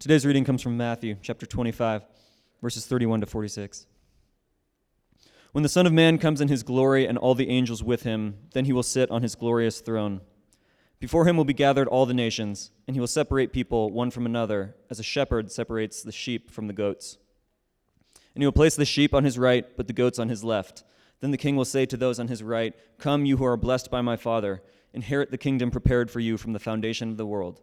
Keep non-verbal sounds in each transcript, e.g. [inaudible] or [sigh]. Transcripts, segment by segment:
Today's reading comes from Matthew chapter 25, verses 31 to 46. When the Son of Man comes in his glory and all the angels with him, then he will sit on his glorious throne. Before him will be gathered all the nations, and he will separate people one from another, as a shepherd separates the sheep from the goats. And he will place the sheep on his right, but the goats on his left. Then the king will say to those on his right, Come, you who are blessed by my Father, inherit the kingdom prepared for you from the foundation of the world.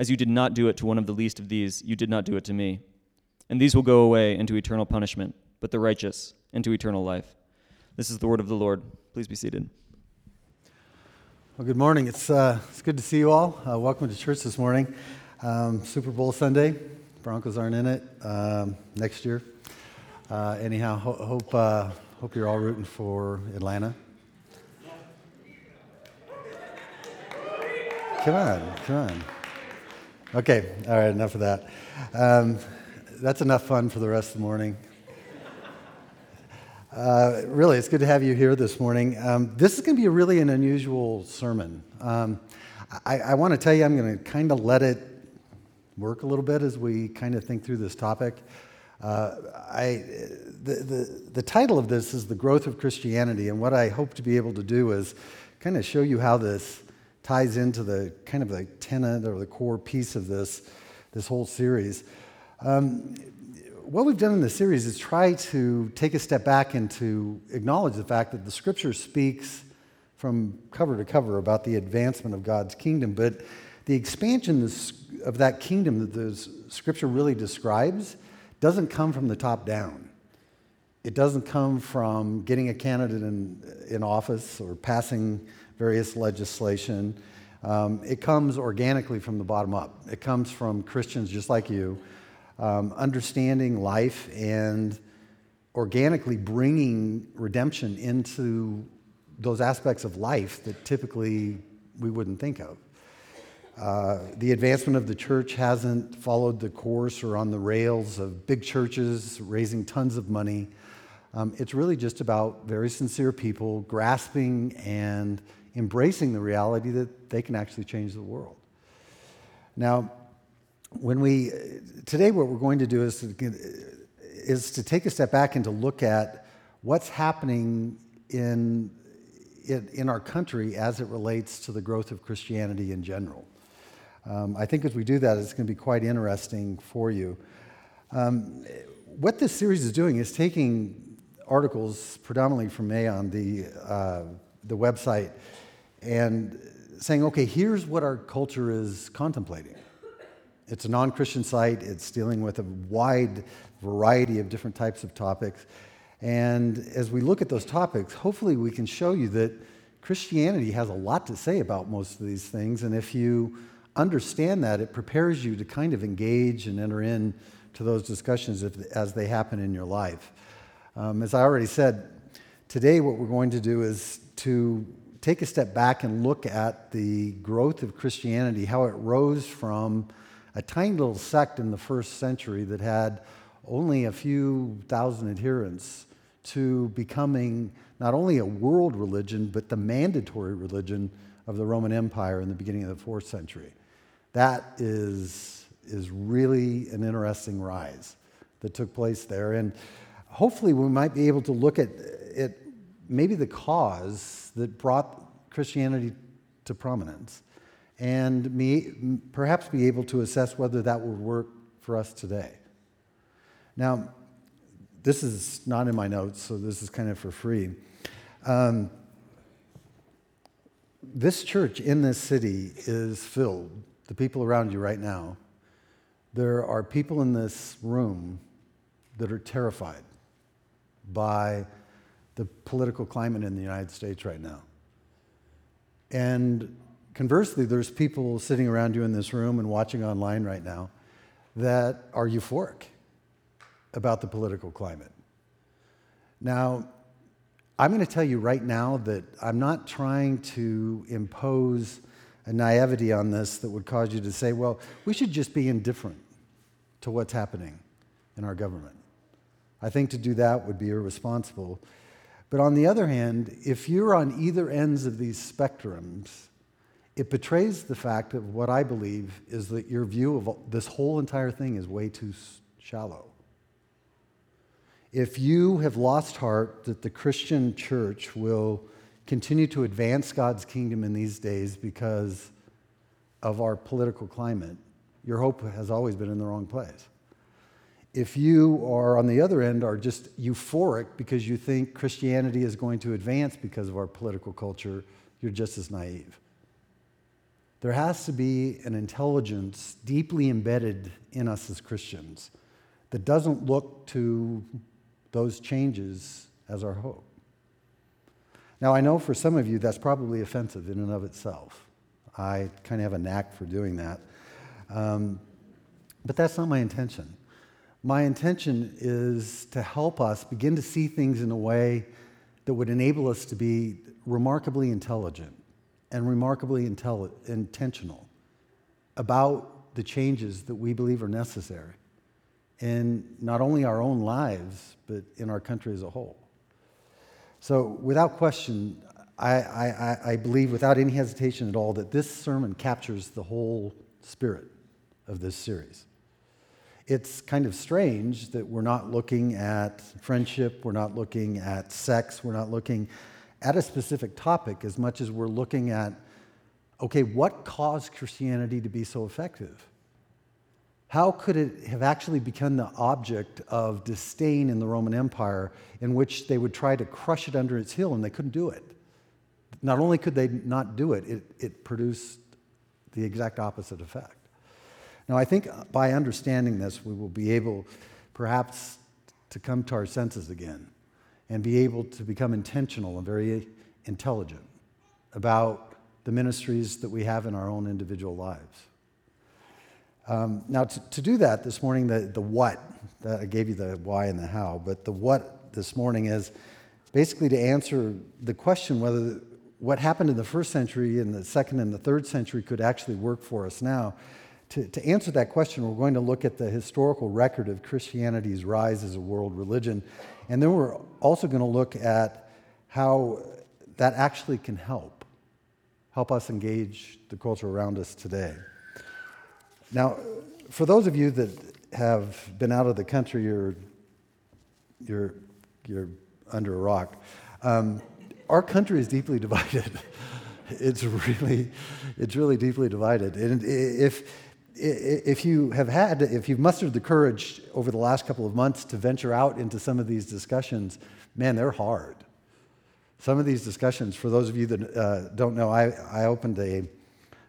as you did not do it to one of the least of these, you did not do it to me. And these will go away into eternal punishment, but the righteous into eternal life. This is the word of the Lord. Please be seated. Well, good morning. It's, uh, it's good to see you all. Uh, welcome to church this morning. Um, Super Bowl Sunday. Broncos aren't in it um, next year. Uh, anyhow, ho- hope, uh, hope you're all rooting for Atlanta. Come on, come on. Okay, all right, enough of that. Um, that's enough fun for the rest of the morning. Uh, really, it's good to have you here this morning. Um, this is going to be really an unusual sermon. Um, I, I want to tell you, I'm going to kind of let it work a little bit as we kind of think through this topic. Uh, I, the, the, the title of this is The Growth of Christianity, and what I hope to be able to do is kind of show you how this ties into the kind of the tenet or the core piece of this, this whole series. Um, what we've done in the series is try to take a step back and to acknowledge the fact that the scripture speaks from cover to cover about the advancement of God's kingdom, but the expansion of that kingdom that the scripture really describes doesn't come from the top down. It doesn't come from getting a candidate in, in office or passing various legislation. Um, it comes organically from the bottom up. It comes from Christians just like you, um, understanding life and organically bringing redemption into those aspects of life that typically we wouldn't think of. Uh, the advancement of the church hasn't followed the course or on the rails of big churches raising tons of money. Um, it's really just about very sincere people grasping and embracing the reality that they can actually change the world. Now, when we today, what we're going to do is to, is to take a step back and to look at what's happening in, in, our country as it relates to the growth of Christianity in general. Um, I think as we do that, it's going to be quite interesting for you. Um, what this series is doing is taking articles predominantly from Aeon, the, uh, the website, and saying, okay, here's what our culture is contemplating. It's a non Christian site, it's dealing with a wide variety of different types of topics. And as we look at those topics, hopefully we can show you that Christianity has a lot to say about most of these things. And if you understand that, it prepares you to kind of engage and enter in to those discussions if, as they happen in your life. Um, as I already said, today what we're going to do is to take a step back and look at the growth of Christianity, how it rose from a tiny little sect in the first century that had only a few thousand adherents to becoming not only a world religion, but the mandatory religion of the Roman Empire in the beginning of the fourth century. That is, is really an interesting rise that took place there. And hopefully, we might be able to look at it, maybe the cause that brought Christianity to prominence and me, perhaps be able to assess whether that would work for us today. Now, this is not in my notes, so this is kind of for free. Um, this church in this city is filled, the people around you right now. There are people in this room that are terrified by the political climate in the United States right now. And conversely, there's people sitting around you in this room and watching online right now that are euphoric about the political climate. Now, I'm going to tell you right now that I'm not trying to impose a naivety on this that would cause you to say, well, we should just be indifferent to what's happening in our government. I think to do that would be irresponsible. But on the other hand, if you're on either ends of these spectrums, it betrays the fact of what I believe is that your view of this whole entire thing is way too shallow. If you have lost heart that the Christian church will continue to advance God's kingdom in these days because of our political climate, your hope has always been in the wrong place. If you are on the other end are just euphoric because you think Christianity is going to advance because of our political culture, you're just as naive. There has to be an intelligence deeply embedded in us as Christians that doesn't look to those changes as our hope. Now, I know for some of you that's probably offensive in and of itself. I kind of have a knack for doing that. Um, but that's not my intention. My intention is to help us begin to see things in a way that would enable us to be remarkably intelligent and remarkably intelli- intentional about the changes that we believe are necessary in not only our own lives, but in our country as a whole. So, without question, I, I, I believe without any hesitation at all that this sermon captures the whole spirit of this series. It's kind of strange that we're not looking at friendship, we're not looking at sex, we're not looking at a specific topic as much as we're looking at okay, what caused Christianity to be so effective? How could it have actually become the object of disdain in the Roman Empire in which they would try to crush it under its heel and they couldn't do it? Not only could they not do it, it, it produced the exact opposite effect. Now, I think by understanding this, we will be able perhaps to come to our senses again and be able to become intentional and very intelligent about the ministries that we have in our own individual lives. Um, now, to, to, do that this morning, the, the what, I gave you the why and the how, but the what this morning is basically to answer the question whether what happened in the first century and the second and the third century could actually work for us now. To, to answer that question, we're going to look at the historical record of Christianity's rise as a world religion. And then we're also going to look at how that actually can help, help us engage the culture around us today. Now, for those of you that have been out of the country, you're, you're, you're under a rock. Um, our country is deeply divided. [laughs] it's really, it's really deeply divided. And if, if you have had, if you've mustered the courage over the last couple of months to venture out into some of these discussions, man, they're hard. Some of these discussions, for those of you that uh, don't know, I, I opened a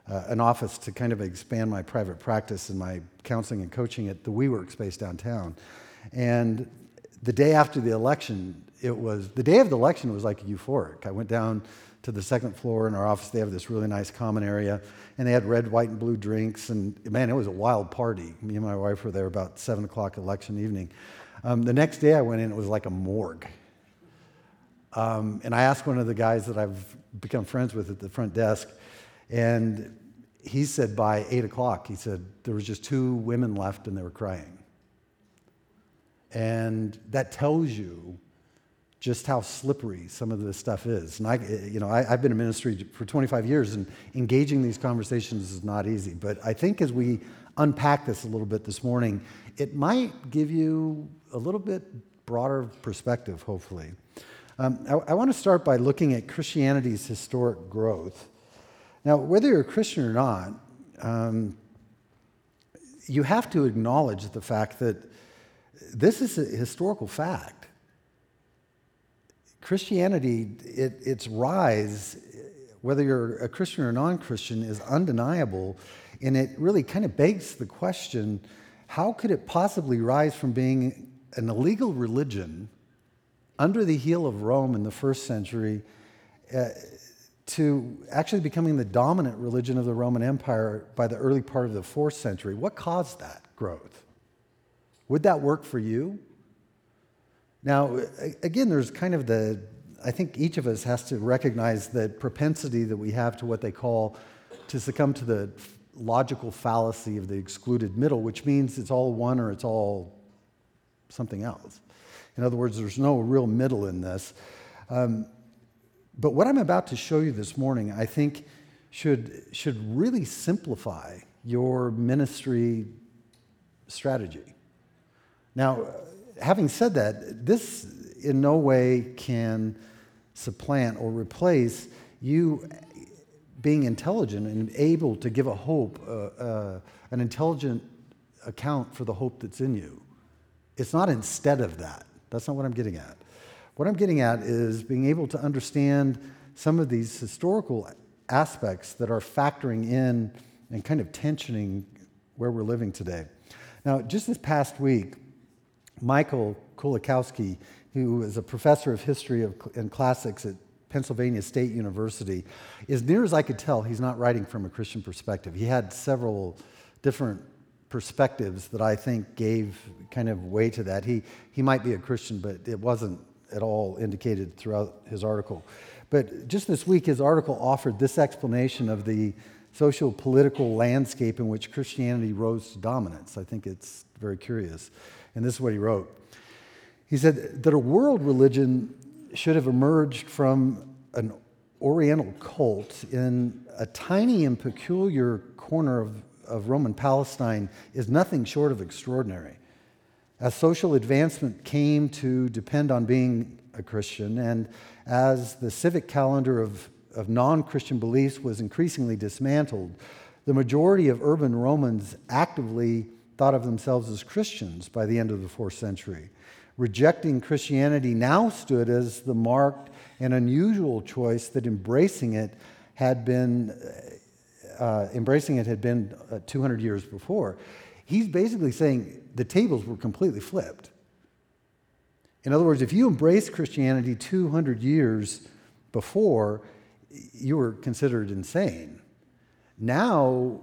uh, an office to kind of expand my private practice and my counseling and coaching at the WeWork space downtown. And the day after the election, it was the day of the election was like euphoric. I went down to the second floor in our office. They have this really nice common area, and they had red, white, and blue drinks. And man, it was a wild party. Me and my wife were there about seven o'clock election evening. Um, the next day I went in, it was like a morgue. Um, and I asked one of the guys that I've become friends with at the front desk, and he said by eight o'clock, he said there was just two women left and they were crying. And that tells you just how slippery some of this stuff is. And I, you know, I, have been in ministry for 25 years, and engaging these conversations is not easy. But I think as we unpack this a little bit this morning, it might give you a little bit broader perspective, hopefully. Um, I, I want to start by looking at Christianity's historic growth. Now, whether you're a Christian or not, um, you have to acknowledge the fact that this is a historical fact. Christianity, it, its rise, whether you're a Christian or non Christian, is undeniable. And it really kind of begs the question how could it possibly rise from being an illegal religion under the heel of Rome in the first century uh, to actually becoming the dominant religion of the Roman Empire by the early part of the fourth century? What caused that growth? Would that work for you? Now, again, there's kind of the, I think each of us has to recognize the propensity that we have to what they call to succumb to the logical fallacy of the excluded middle, which means it's all one or it's all something else. In other words, there's no real middle in this. Um, but what I'm about to show you this morning, I think, should, should really simplify your ministry strategy. Now, having said that, this in no way can supplant or replace you being intelligent and able to give a hope, uh, uh, an intelligent account for the hope that's in you. It's not instead of that. That's not what I'm getting at. What I'm getting at is being able to understand some of these historical aspects that are factoring in and kind of tensioning where we're living today. Now, just this past week, Michael Kulikowski, who is a professor of history of, and classics at Pennsylvania State University, as near as I could tell, he's not writing from a Christian perspective. He had several different perspectives that I think gave kind of way to that. He, he might be a Christian, but it wasn't at all indicated throughout his article. But just this week, his article offered this explanation of the social political landscape in which Christianity rose to dominance. I think it's very curious. And this is what he wrote. He said that a world religion should have emerged from an Oriental cult in a tiny and peculiar corner of, of Roman Palestine is nothing short of extraordinary. As social advancement came to depend on being a Christian, and as the civic calendar of, of non Christian beliefs was increasingly dismantled, the majority of urban Romans actively thought of themselves as Christians by the end of the fourth century rejecting Christianity now stood as the marked and unusual choice that embracing it had been, uh, embracing it had been uh, 200 years before. He's basically saying the tables were completely flipped. In other words, if you embraced Christianity 200 years before, you were considered insane. Now,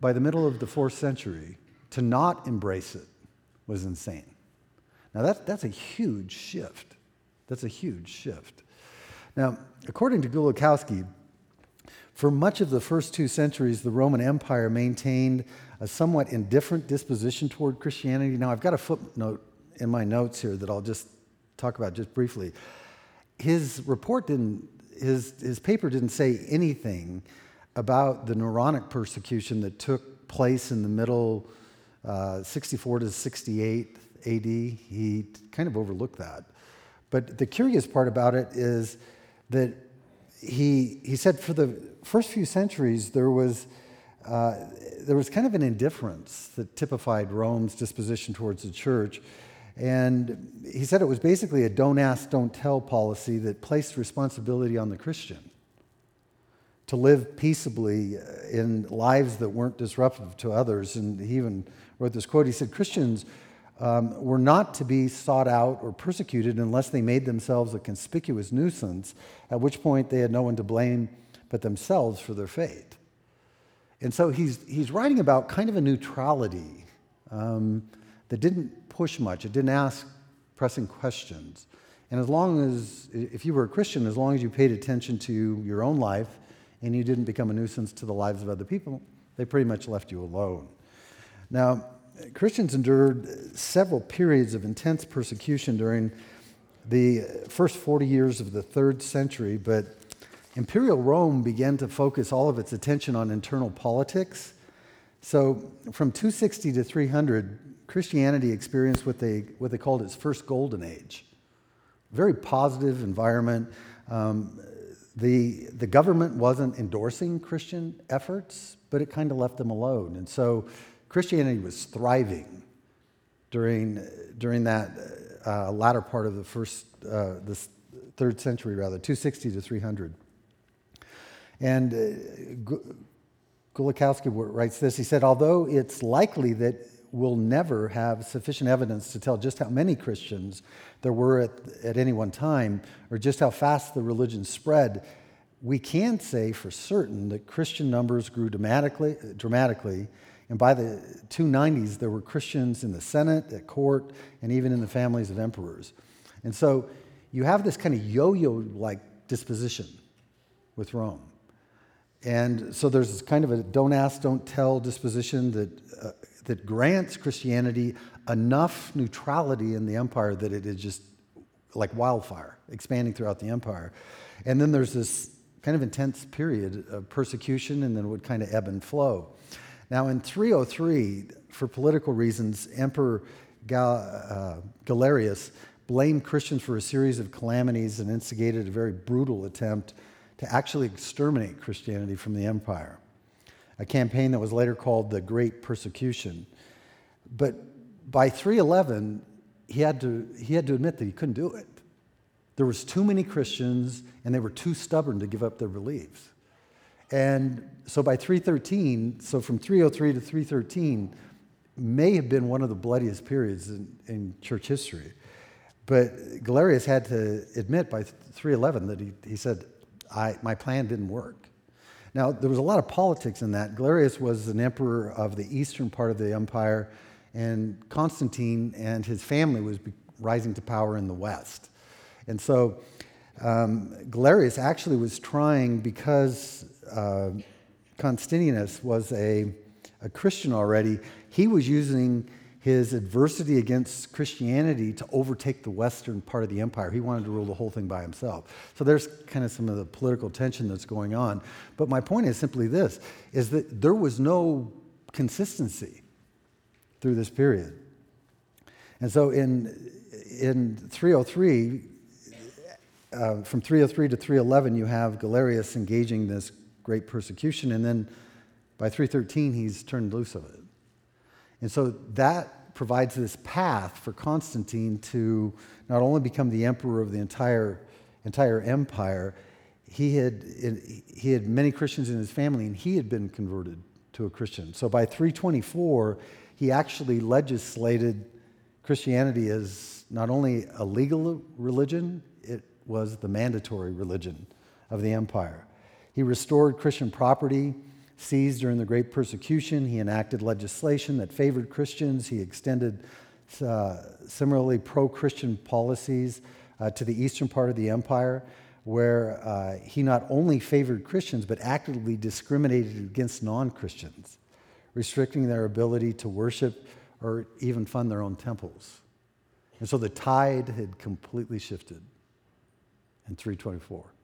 by the middle of the fourth century, to not embrace it was insane. Now, that's, that's a huge shift. That's a huge shift. Now, according to Kulikowski, for much of the first two centuries, the Roman Empire maintained a somewhat indifferent disposition toward Christianity. Now, I've got a footnote in my notes here that I'll just talk about just briefly. His report didn't, his, his paper didn't say anything about the Neronic persecution that took place in the middle uh, 64 to 68 AD, he kind of overlooked that. But the curious part about it is that he, he said for the first few centuries, there was, uh, there was kind of an indifference that typified Rome's disposition towards the church. And he said it was basically a don't ask, don't tell policy that placed responsibility on the Christian to live peaceably in lives that weren't disruptive to others. And he even wrote this quote he said, Christians um, were not to be sought out or persecuted unless they made themselves a conspicuous nuisance, at which point they had no one to blame but themselves for their fate. And so he's, he's writing about kind of a neutrality um, that didn't push much, it didn't ask pressing questions. And as long as, if you were a Christian, as long as you paid attention to your own life and you didn't become a nuisance to the lives of other people, they pretty much left you alone. Now, Christians endured several periods of intense persecution during the first 40 years of the third century, but Imperial Rome began to focus all of its attention on internal politics. So, from 260 to 300, Christianity experienced what they, what they called its first golden age. Very positive environment. Um, the, the government wasn't endorsing Christian efforts, but it kind of left them alone. And so, Christianity was thriving during, during that uh, latter part of the first, uh, the third century, rather, 260 to 300. And uh, Kulikowski writes this. He said, although it's likely that we'll never have sufficient evidence to tell just how many Christians there were at, at any one time or just how fast the religion spread, we can say for certain that Christian numbers grew dramatically, dramatically and by the 290s, there were Christians in the Senate, at court, and even in the families of emperors. And so you have this kind of yo yo like disposition with Rome. And so there's this kind of a don't ask, don't tell disposition that, uh, that grants Christianity enough neutrality in the empire that it is just like wildfire, expanding throughout the empire. And then there's this kind of intense period of persecution, and then it would kind of ebb and flow. Now, in 303, for political reasons, Emperor Gal- uh, Galerius blamed Christians for a series of calamities and instigated a very brutal attempt to actually exterminate Christianity from the empire, a campaign that was later called the Great Persecution. But by 311, he had to, he had to admit that he couldn't do it. There was too many Christians, and they were too stubborn to give up their beliefs. And so by 313, so from 303 to 313, may have been one of the bloodiest periods in, in church history. But Galerius had to admit by 311 that he, he said, I, my plan didn't work. Now, there was a lot of politics in that. Galerius was an emperor of the eastern part of the empire, and Constantine and his family was rising to power in the west. And so um, Galerius actually was trying, because uh, Constantinus was a, a Christian already, he was using his adversity against Christianity to overtake the western part of the empire. He wanted to rule the whole thing by himself. So there's kind of some of the political tension that's going on. But my point is simply this is that there was no consistency through this period. And so in in 303 uh, from 303 to 311 you have Galerius engaging this great persecution. And then by 313, he's turned loose of it. And so that provides this path for Constantine to not only become the emperor of the entire, entire empire, he had, he had many Christians in his family, and he had been converted to a Christian. So by 324, he actually legislated Christianity as not only a legal religion, it was the mandatory religion of the empire. He restored Christian property seized during the Great Persecution. He enacted legislation that favored Christians. He extended uh, similarly pro Christian policies uh, to the eastern part of the empire, where uh, he not only favored Christians, but actively discriminated against non Christians, restricting their ability to worship or even fund their own temples. And so the tide had completely shifted in 324.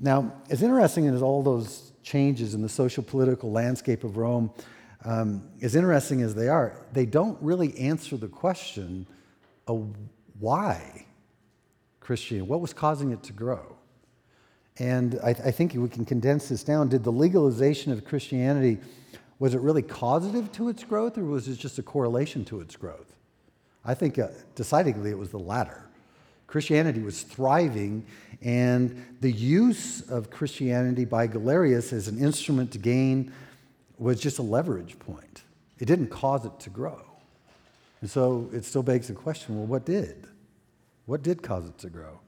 Now, as interesting as all those changes in the social political landscape of Rome, um, as interesting as they are, they don't really answer the question of why Christianity, what was causing it to grow. And I, I think we can condense this down. Did the legalization of Christianity, was it really causative to its growth, or was it just a correlation to its growth? I think uh, decidedly it was the latter. Christianity was thriving, and the use of Christianity by Galerius as an instrument to gain was just a leverage point. It didn't cause it to grow. And so it still begs the question well, what did? What did cause it to grow?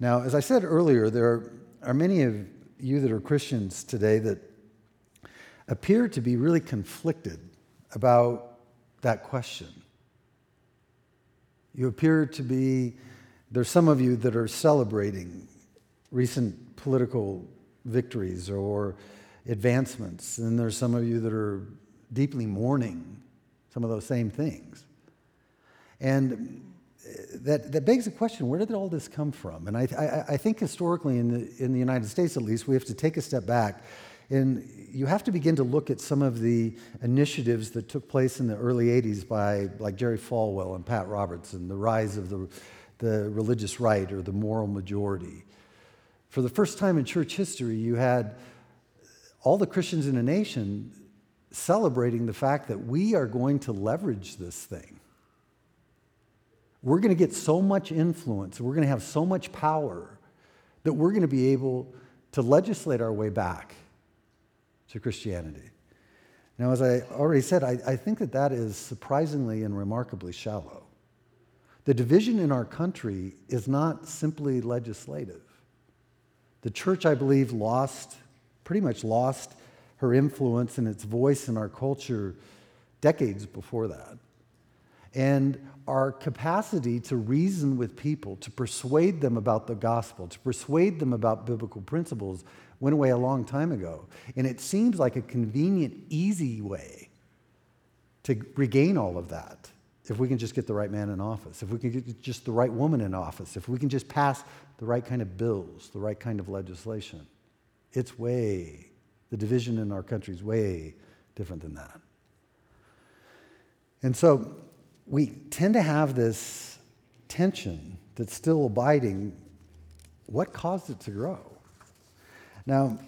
Now, as I said earlier, there are many of you that are Christians today that appear to be really conflicted about that question. You appear to be there's some of you that are celebrating recent political victories or advancements, and there's some of you that are deeply mourning some of those same things. And uh, that, that begs the question where did all this come from? And I, I, I think historically, in the, in the United States at least, we have to take a step back and you have to begin to look at some of the initiatives that took place in the early 80s by like Jerry Falwell and Pat Robertson, the rise of the the religious right or the moral majority. For the first time in church history, you had all the Christians in a nation celebrating the fact that we are going to leverage this thing. We're going to get so much influence, we're going to have so much power that we're going to be able to legislate our way back to Christianity. Now, as I already said, I, I think that that is surprisingly and remarkably shallow. The division in our country is not simply legislative. The church, I believe, lost, pretty much lost her influence and its voice in our culture decades before that. And our capacity to reason with people, to persuade them about the gospel, to persuade them about biblical principles, went away a long time ago. And it seems like a convenient, easy way to regain all of that if we can just get the right man in office, if we can get just the right woman in office, if we can just pass the right kind of bills, the right kind of legislation. It's way, the division in our country is way different than that. And so we tend to have this tension that's still abiding. What caused it to grow? Now,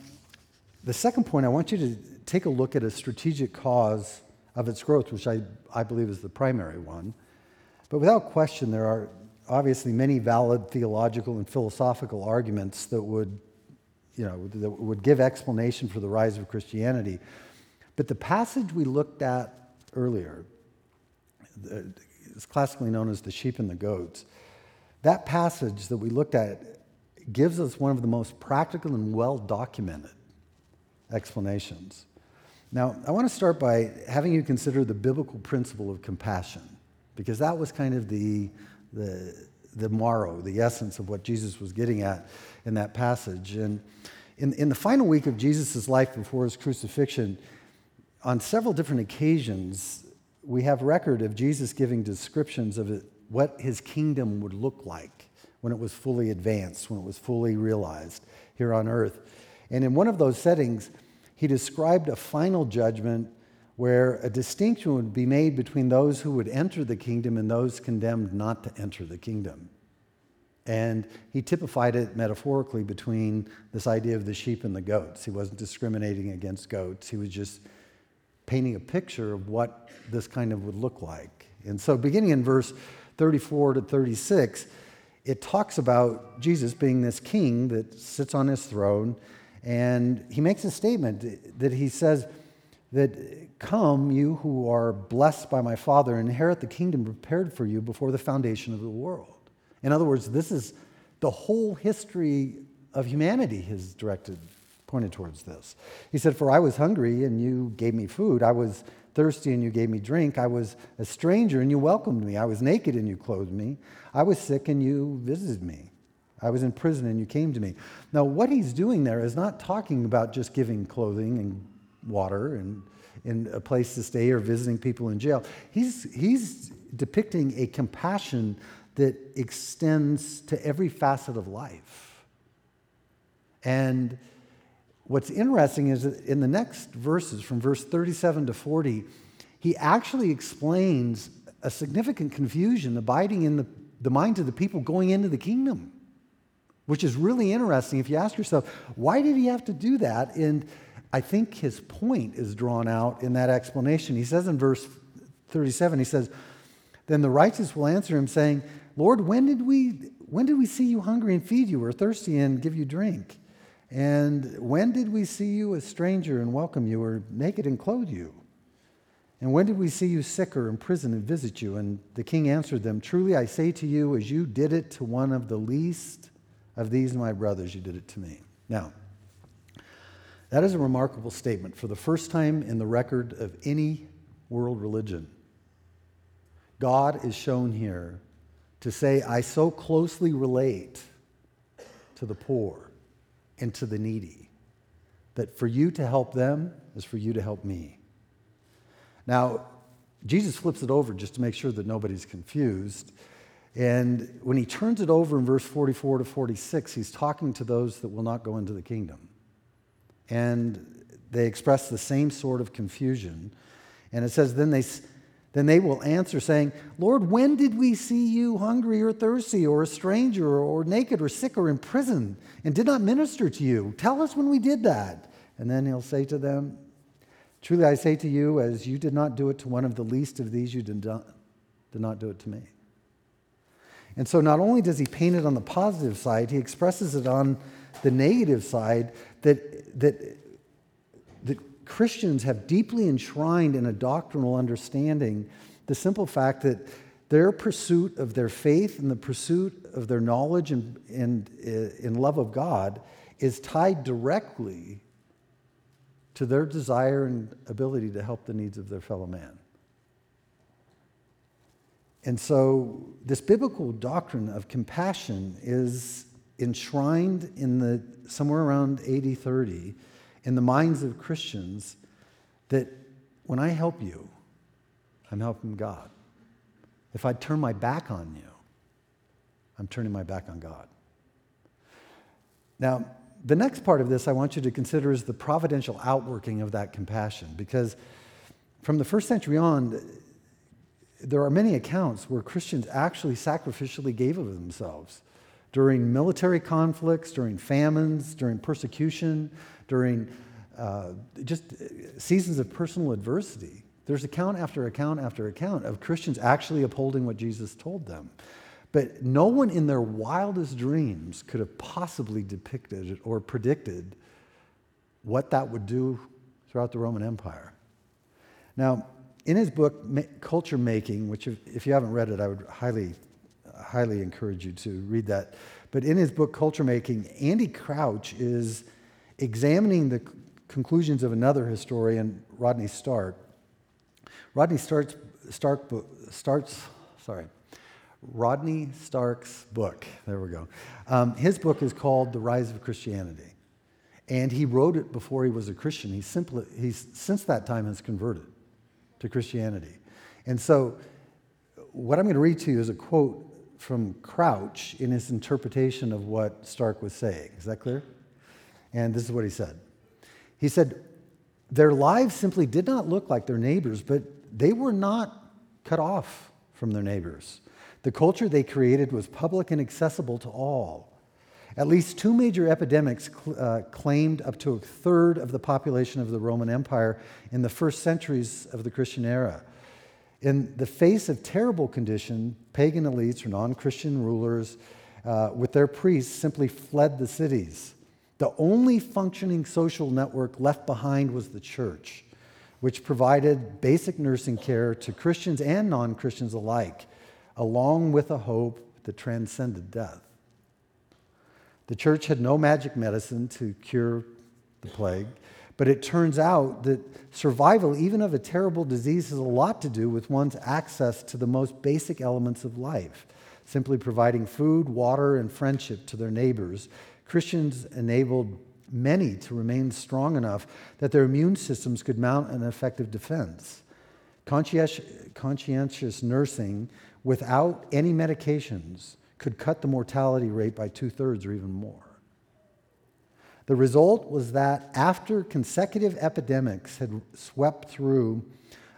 the second point, I want you to take a look at a strategic cause of its growth, which I, I believe is the primary one. But without question, there are obviously many valid theological and philosophical arguments that would, you know, that would give explanation for the rise of Christianity. But the passage we looked at earlier is classically known as the sheep and the goats. That passage that we looked at gives us one of the most practical and well documented explanations. Now, I want to start by having you consider the biblical principle of compassion, because that was kind of the, the, the marrow, the essence of what Jesus was getting at in that passage. And in, in the final week of Jesus' life before his crucifixion, on several different occasions, we have record of Jesus giving descriptions of what his kingdom would look like when it was fully advanced, when it was fully realized here on earth. And in one of those settings, he described a final judgment where a distinction would be made between those who would enter the kingdom and those condemned not to enter the kingdom. And he typified it metaphorically between this idea of the sheep and the goats. He wasn't discriminating against goats, he was just painting a picture of what this kind of would look like. And so, beginning in verse 34 to 36, it talks about Jesus being this king that sits on his throne, and he makes a statement that he says that come you who are blessed by my father inherit the kingdom prepared for you before the foundation of the world in other words this is the whole history of humanity has directed pointed towards this he said for i was hungry and you gave me food i was thirsty and you gave me drink. I was a stranger and you welcomed me. I was naked and you clothed me. I was sick and you visited me. I was in prison and you came to me. Now, what he's doing there is not talking about just giving clothing and water and, and a place to stay or visiting people in jail. He's, he's depicting a compassion that extends to every facet of life. And what's interesting is that in the next verses, from verse 37 to 40, he actually explains a significant confusion abiding in the, the minds of the people going into the kingdom, which is really interesting if you ask yourself, why did he have to do that? And I think his point is drawn out in that explanation. He says in verse 37, he says, Then the righteous will answer him, saying, Lord, when did we, when did we see you hungry and feed you, or thirsty and give you drink? And when did we see you a stranger and welcome you, or naked and clothe you? And when did we see you sick or in prison and visit you? And the king answered them, Truly I say to you, as you did it to one of the least of these my brothers, you did it to me. Now, that is a remarkable statement for the first time in the record of any world religion. God is shown here to say, I so closely relate to the poor and to the needy. That for you to help them is for you to help me. Now, Jesus flips it over just to make sure that nobody's confused. And when he turns it over in verse 44 to 46, he's talking to those that will not go into the kingdom. And they express the same sort of confusion. And it says, Then they then they will answer, saying, Lord, when did we see you hungry or thirsty, or a stranger, or naked, or sick, or in prison, and did not minister to you? Tell us when we did that. And then he'll say to them, Truly I say to you, as you did not do it to one of the least of these, you did not, did not do it to me. And so not only does he paint it on the positive side, he expresses it on the negative side that, that, that Christians have deeply enshrined in a doctrinal understanding the simple fact that their pursuit of their faith and the pursuit of their knowledge and, and uh, in love of God is tied directly to their desire and ability to help the needs of their fellow man. And so, this biblical doctrine of compassion is enshrined in the somewhere around AD 30 in the minds of Christians that when I help you, I'm helping God. If I turn my back on you, I'm turning my back on God. Now, the next part of this I want you to consider is the providential outworking of that compassion, because from the first century on, there are many accounts where Christians actually sacrificially gave of themselves during military conflicts, during famines, during persecution, during uh, just seasons of personal adversity. There's account after account after account of Christians actually upholding what Jesus told them. But no one in their wildest dreams could have possibly depicted or predicted what that would do throughout the Roman Empire. Now, in his book, Culture Making, which if you haven't read it, I would highly, highly encourage you to read that. But in his book, Culture Making, Andy Crouch is examining the conclusions of another historian, Rodney Stark. Rodney Stark's, Stark starts, sorry, Rodney Stark's book. There we go. Um, his book is called The Rise of Christianity. And he wrote it before he was a Christian. He simply, he's since that time has converted to Christianity. And so, what I'm going to read to you is a quote from Crouch in his interpretation of what Stark was saying. Is that clear? And this is what he said. He said, Their lives simply did not look like their neighbors, but they were not cut off from their neighbors. The culture they created was public and accessible to all. At least two major epidemics cl- uh, claimed up to a third of the population of the Roman Empire in the first centuries of the Christian era. In the face of terrible condition, pagan elites or non Christian rulers uh, with their priests simply fled the cities. The only functioning social network left behind was the church, which provided basic nursing care to Christians and non Christians alike, along with a hope that transcended death. The church had no magic medicine to cure the plague, but it turns out that survival, even of a terrible disease, has a lot to do with one's access to the most basic elements of life. Simply providing food, water, and friendship to their neighbors, Christians enabled many to remain strong enough that their immune systems could mount an effective defense. Conscientious, conscientious nursing without any medications could cut the mortality rate by two thirds or even more. The result was that after consecutive epidemics had swept through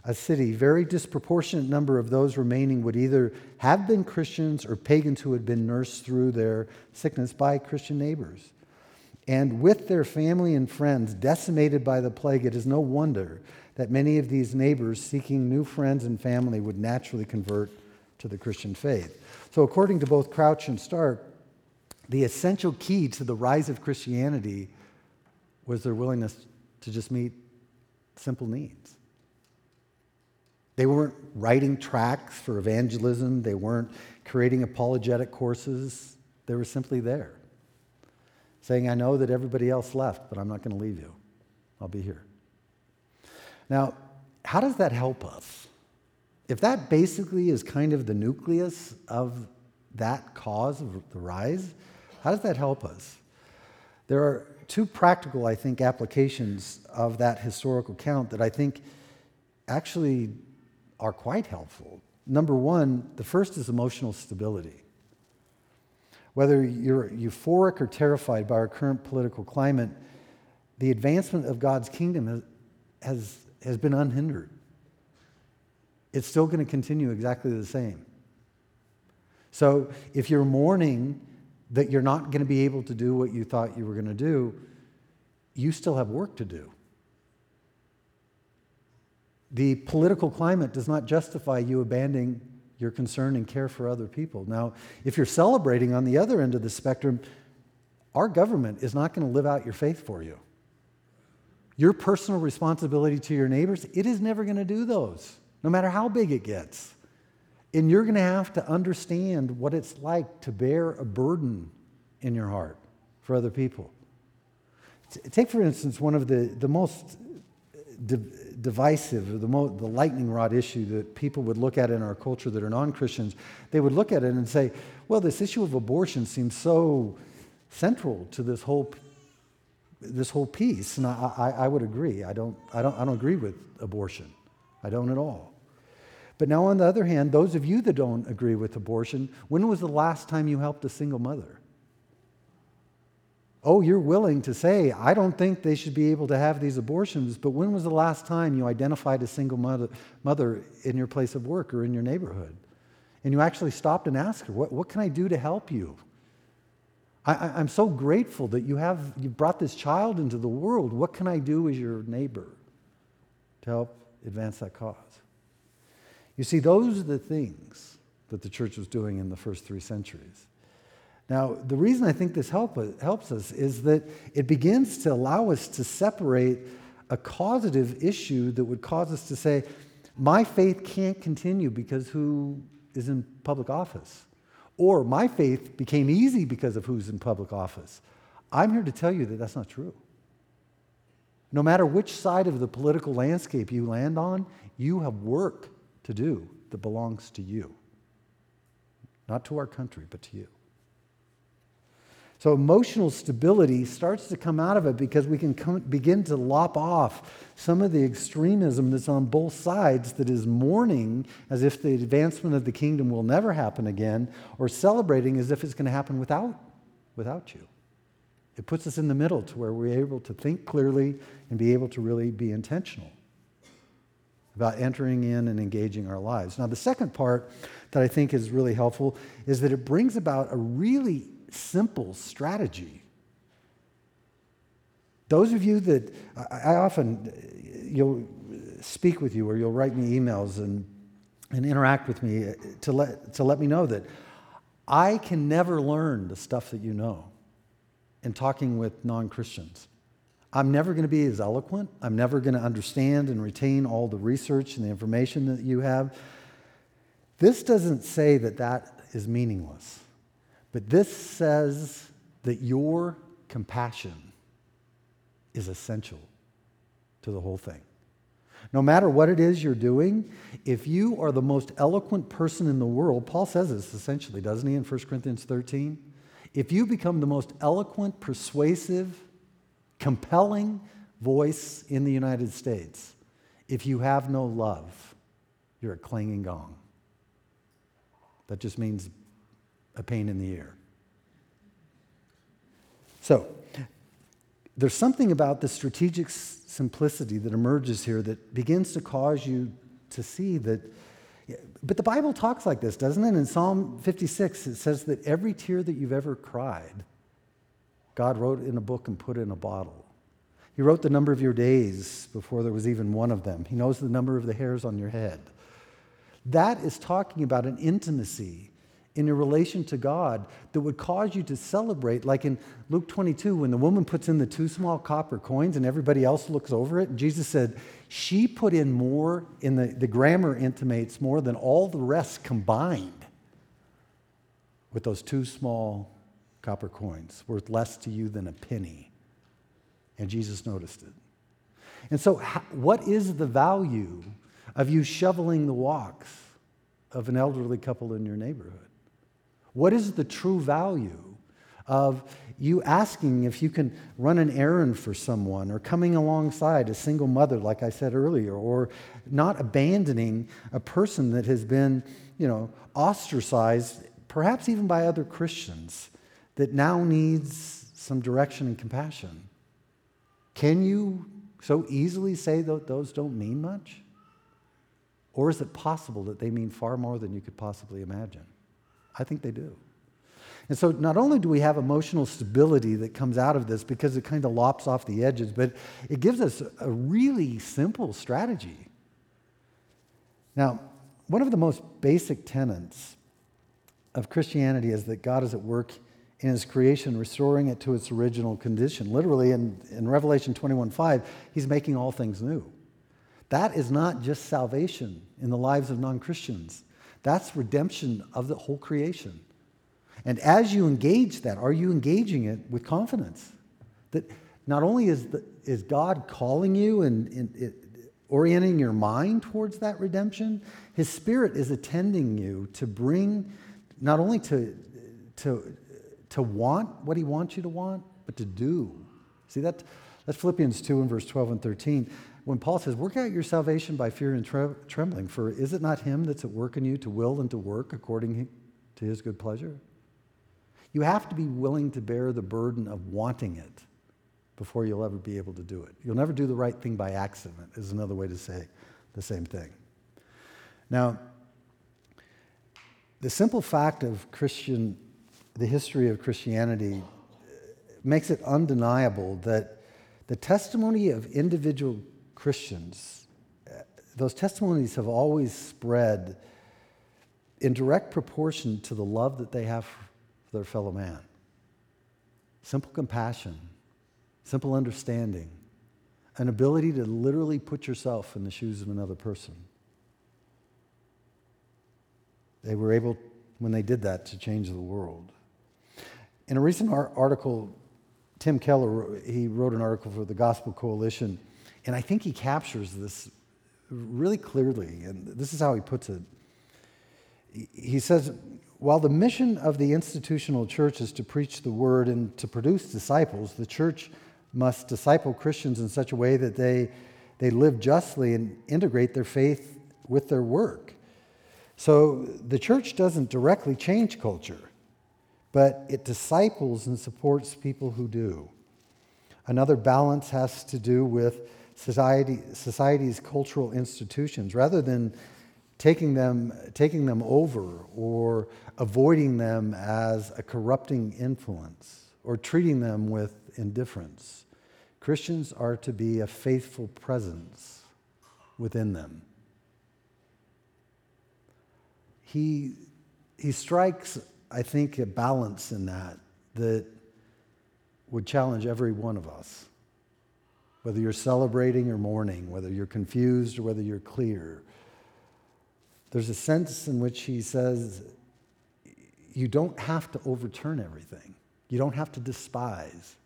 a city, very disproportionate number of those remaining would either have been Christians or pagans who had been nursed through their sickness by Christian neighbors. And with their family and friends decimated by the plague, it is no wonder that many of these neighbors seeking new friends and family would naturally convert to the Christian faith. So, according to both Crouch and Stark, the essential key to the rise of Christianity was their willingness to just meet simple needs. They weren't writing tracts for evangelism, they weren't creating apologetic courses, they were simply there, saying, I know that everybody else left, but I'm not going to leave you. I'll be here. Now, how does that help us? If that basically is kind of the nucleus of that cause of the rise, how does that help us? There are two practical, I think, applications of that historical count that I think actually are quite helpful. Number one, the first is emotional stability. Whether you're euphoric or terrified by our current political climate, the advancement of God's kingdom has, has, been unhindered it's still going to continue exactly the same. So if you're mourning that you're not going to be able to do what you thought you were going to do, you still have work to do. The political climate does not justify you abandoning your concern and care for other people. Now, if you're celebrating on the other end of the spectrum, our government is not going to live out your faith for you. Your personal responsibility to your neighbors, it is never going to do those, no matter how big it gets. And you're going to have to understand what it's like to bear a burden in your heart for other people. Take, for instance, one of the, the most uh, divisive, or the, mo- the lightning rod issue that people would look at in our culture that are non Christians. They would look at it and say, well, this issue of abortion seems so central to this whole, this whole piece. And I, I, I would agree. I don't, I, don't, I don't agree with abortion, I don't at all. But now, on the other hand, those of you that don't agree with abortion, when was the last time you helped a single mother? Oh, you're willing to say, I don't think they should be able to have these abortions, but when was the last time you identified a single mother, mother in your place of work or in your neighborhood? And you actually stopped and asked her, What, what can I do to help you? I, am so grateful that you have you brought this child into the world. What can I do as your neighbor to help advance that cause? You see, those are the things that the church was doing in the first three centuries. Now, the reason I think this help, helps us is that it begins to allow us to separate a causative issue that would cause us to say, my faith can't continue because who is in public office. Or my faith became easy because of who's in public office. I'm here to tell you that that's not true. No matter which side of the political landscape you land on, you have work to do that belongs to you. Not to our country, but to you. So emotional stability starts to come out of it because we can come, begin to lop off some of the extremism that's on both sides that is mourning as if the advancement of the kingdom will never happen again or celebrating as if it's going to happen without, without you. It puts us in the middle to where we're able to think clearly and be able to really be intentional about entering in and engaging our lives. Now, the second part that I think is really helpful is that it brings about a really simple strategy. Those of you that I, often, you'll speak with you or you'll write me emails and, and interact with me to let, to let me know that I can never learn the stuff that you know in talking with non Christians. I'm never going to be as eloquent. I'm never going to understand and retain all the research and the information that you have. This doesn't say that that is meaningless. But this says that your compassion is essential to the whole thing. No matter what it is you're doing, if you are the most eloquent person in the world, Paul says this essentially, doesn't he, in 1 Corinthians 13? If you become the most eloquent, persuasive, compelling voice in the United States, if you have no love, you're a clanging gong. That just means a pain in the ear. So, there's something about the strategic simplicity that emerges here that begins to cause you to see that. But the Bible talks like this, doesn't it? In Psalm 56, it says that every tear that you've ever cried, God wrote in a book and put in a bottle. He wrote the number of your days before there was even one of them. He knows the number of the hairs on your head. That is talking about an intimacy in your relation to God that would cause you to celebrate, like in Luke 22, when the woman puts in the two small copper coins and everybody else looks over it. And Jesus said, She put in more, in the, the grammar intimates more than all the rest combined with those two small copper coins, worth less to you than a penny. And Jesus noticed it. And so, what is the value of you shoveling the walks of an elderly couple in your neighborhood? What is the true value of you asking if you can run an errand for someone or coming alongside a single mother, like I said earlier, or not abandoning a person that has been, you know, ostracized, perhaps even by other Christians, that now needs some direction and compassion? Can you so easily say that those don't mean much? Or is it possible that they mean far more than you could possibly imagine? I think they do. And so not only do we have emotional stability that comes out of this because it kind of lops off the edges, but it gives us a really simple strategy Now, one of the most basic tenets of Christianity is that God is at work in his creation, restoring it to its original condition. Literally, in, in Revelation 21 5, he's making all things new. That is not just salvation in the lives of non Christians, that's redemption of the whole creation. And as you engage that, are you engaging it with confidence? That not only is, the, is God calling you and, and it, orienting your mind towards that redemption, His Spirit is attending you to bring, not only to, to, to want what He wants you to want, but to do. See, that, that's Philippians 2 and verse 12 and 13. When Paul says, Work out your salvation by fear and tre- trembling, for is it not Him that's at work in you to will and to work according to His good pleasure? You have to be willing to bear the burden of wanting it before you'll ever be able to do it. You'll never do the right thing by accident, is another way to say the same thing. Now, the simple fact of Christian, the history of Christianity uh, makes it undeniable that the testimony of individual Christians, uh, those testimonies have always spread in direct proportion to the love that they have their fellow man. Simple compassion, simple understanding, an ability to literally put yourself in the shoes of another person. They were able, when they did that, to change the world. In a recent article, Tim Keller, he wrote an article for the Gospel Coalition, and I think he captures this really clearly. And this is how he puts it. He says, while the mission of the institutional church is to preach the word and to produce disciples, the church must disciple Christians in such a way that they, they live justly and integrate their faith with their work. So the church doesn't directly change culture, but it disciples and supports people who do. Another balance has to do with society, society's cultural institutions. Rather than taking them, taking them over or avoiding them as a corrupting influence or treating them with indifference. Christians are to be a faithful presence within them. He, he strikes, I think, a balance in that that would challenge every one of us. Whether you're celebrating or mourning, whether you're confused or whether you're clear, there's a sense in which he says, you don't have to overturn everything. You don't have to despise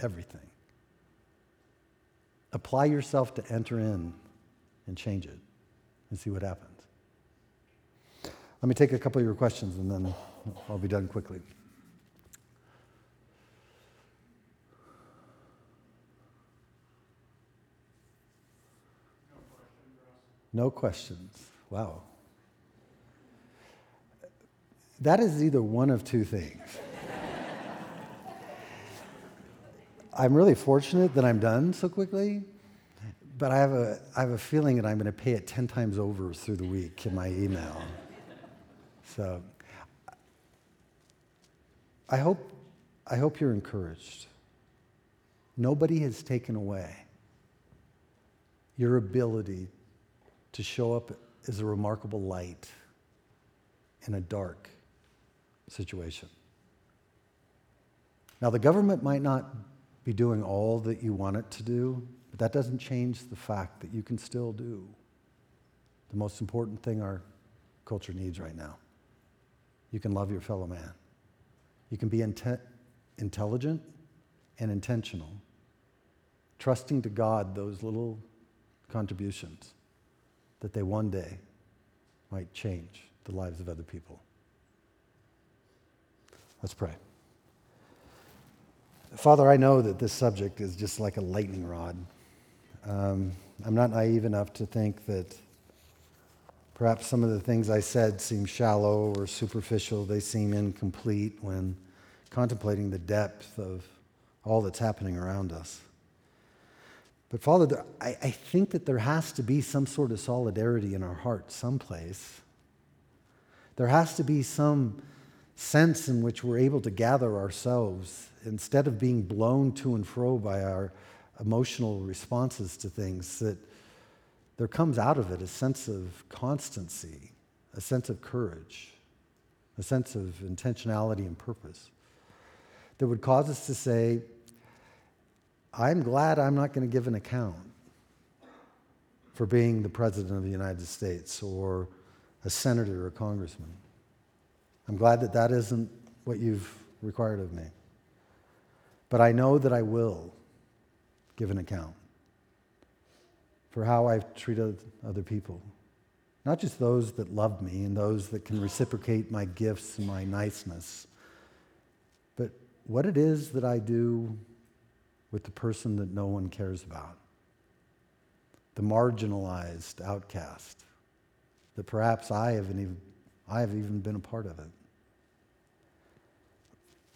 everything. Apply yourself to enter in and change it and see what happens. Let me take a couple of your questions and then I'll be done quickly. No questions. Wow. That is either one of two things. I'm really fortunate that I'm done so quickly, but I have a, I have a feeling that I'm going to pay it 10 times over through the week in my email. So I hope, I hope you're encouraged. Nobody has taken away your ability to show up as a remarkable light in a dark situation. Now, the government might not be doing all that you want it to do, but that doesn't change the fact that you can still do the most important thing our culture needs right now. You can love your fellow man. You can be inte- intelligent and intentional, trusting to God those little contributions that they one day might change the lives of other people. Let's pray. Father, I know that this subject is just like a lightning rod. Um, I'm not naive enough to think that perhaps some of the things I said seem shallow or superficial. They seem incomplete when contemplating the depth of all that's happening around us. But Father, I, I think that there has to be some sort of solidarity in our hearts someplace. There has to be some sense in which we're able to gather ourselves instead of being blown to and fro by our emotional responses to things that there comes out of it a sense of constancy, a sense of courage, a sense of intentionality and purpose that would cause us to say, I'm glad I'm not going to give an account for being the President of the United States or a senator or a congressman. I'm glad that that isn't what you've required of me. But I know that I will give an account for how I've treated other people. Not just those that love me and those that can reciprocate my gifts and my niceness, but what it is that I do with the person that no one cares about, the marginalized outcast, that perhaps I, haven't even, I have even been a part of it.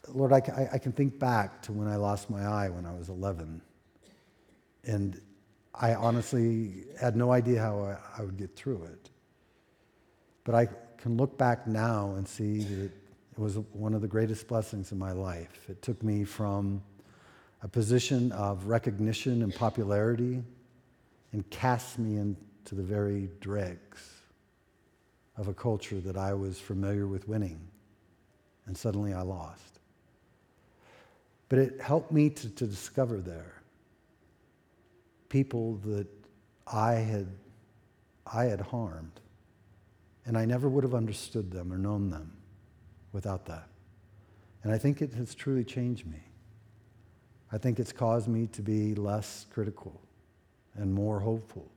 Lord, I, I can think back to when I lost my eye when I was 11. And I honestly had no idea how I, I would get through it. But I can look back now and see that it was one of the greatest blessings in my life. It took me from a position of recognition and popularity and cast me into the very dregs of a culture that I was familiar with winning, and suddenly I lost. But it helped me to, to discover there people that I had, I had harmed, and I never would have understood them or known them without that. And I think it has truly changed me. I think it's caused me to be less critical and more hopeful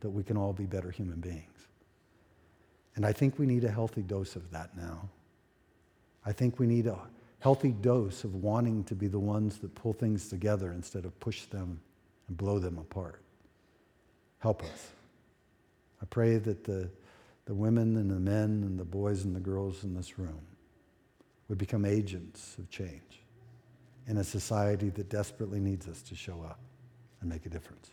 that we can all be better human beings. And I think we need a healthy dose of that now. I think we need a healthy dose of wanting to be the ones that pull things together instead of push them and blow them apart. Help us. I pray that the, the women and the men and the boys and the girls in this room would become agents of change in a society that desperately needs us to show up and make a difference.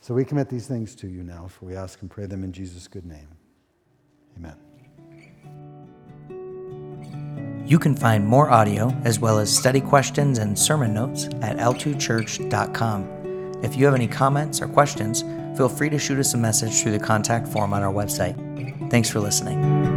So we commit these things to you now, for we ask and pray them in Jesus' good name. Amen. You can find more audio as well as study questions and sermon notes at l2church.com. If you have any comments or questions, feel free to shoot us a message through the contact form on our website. Thanks for listening.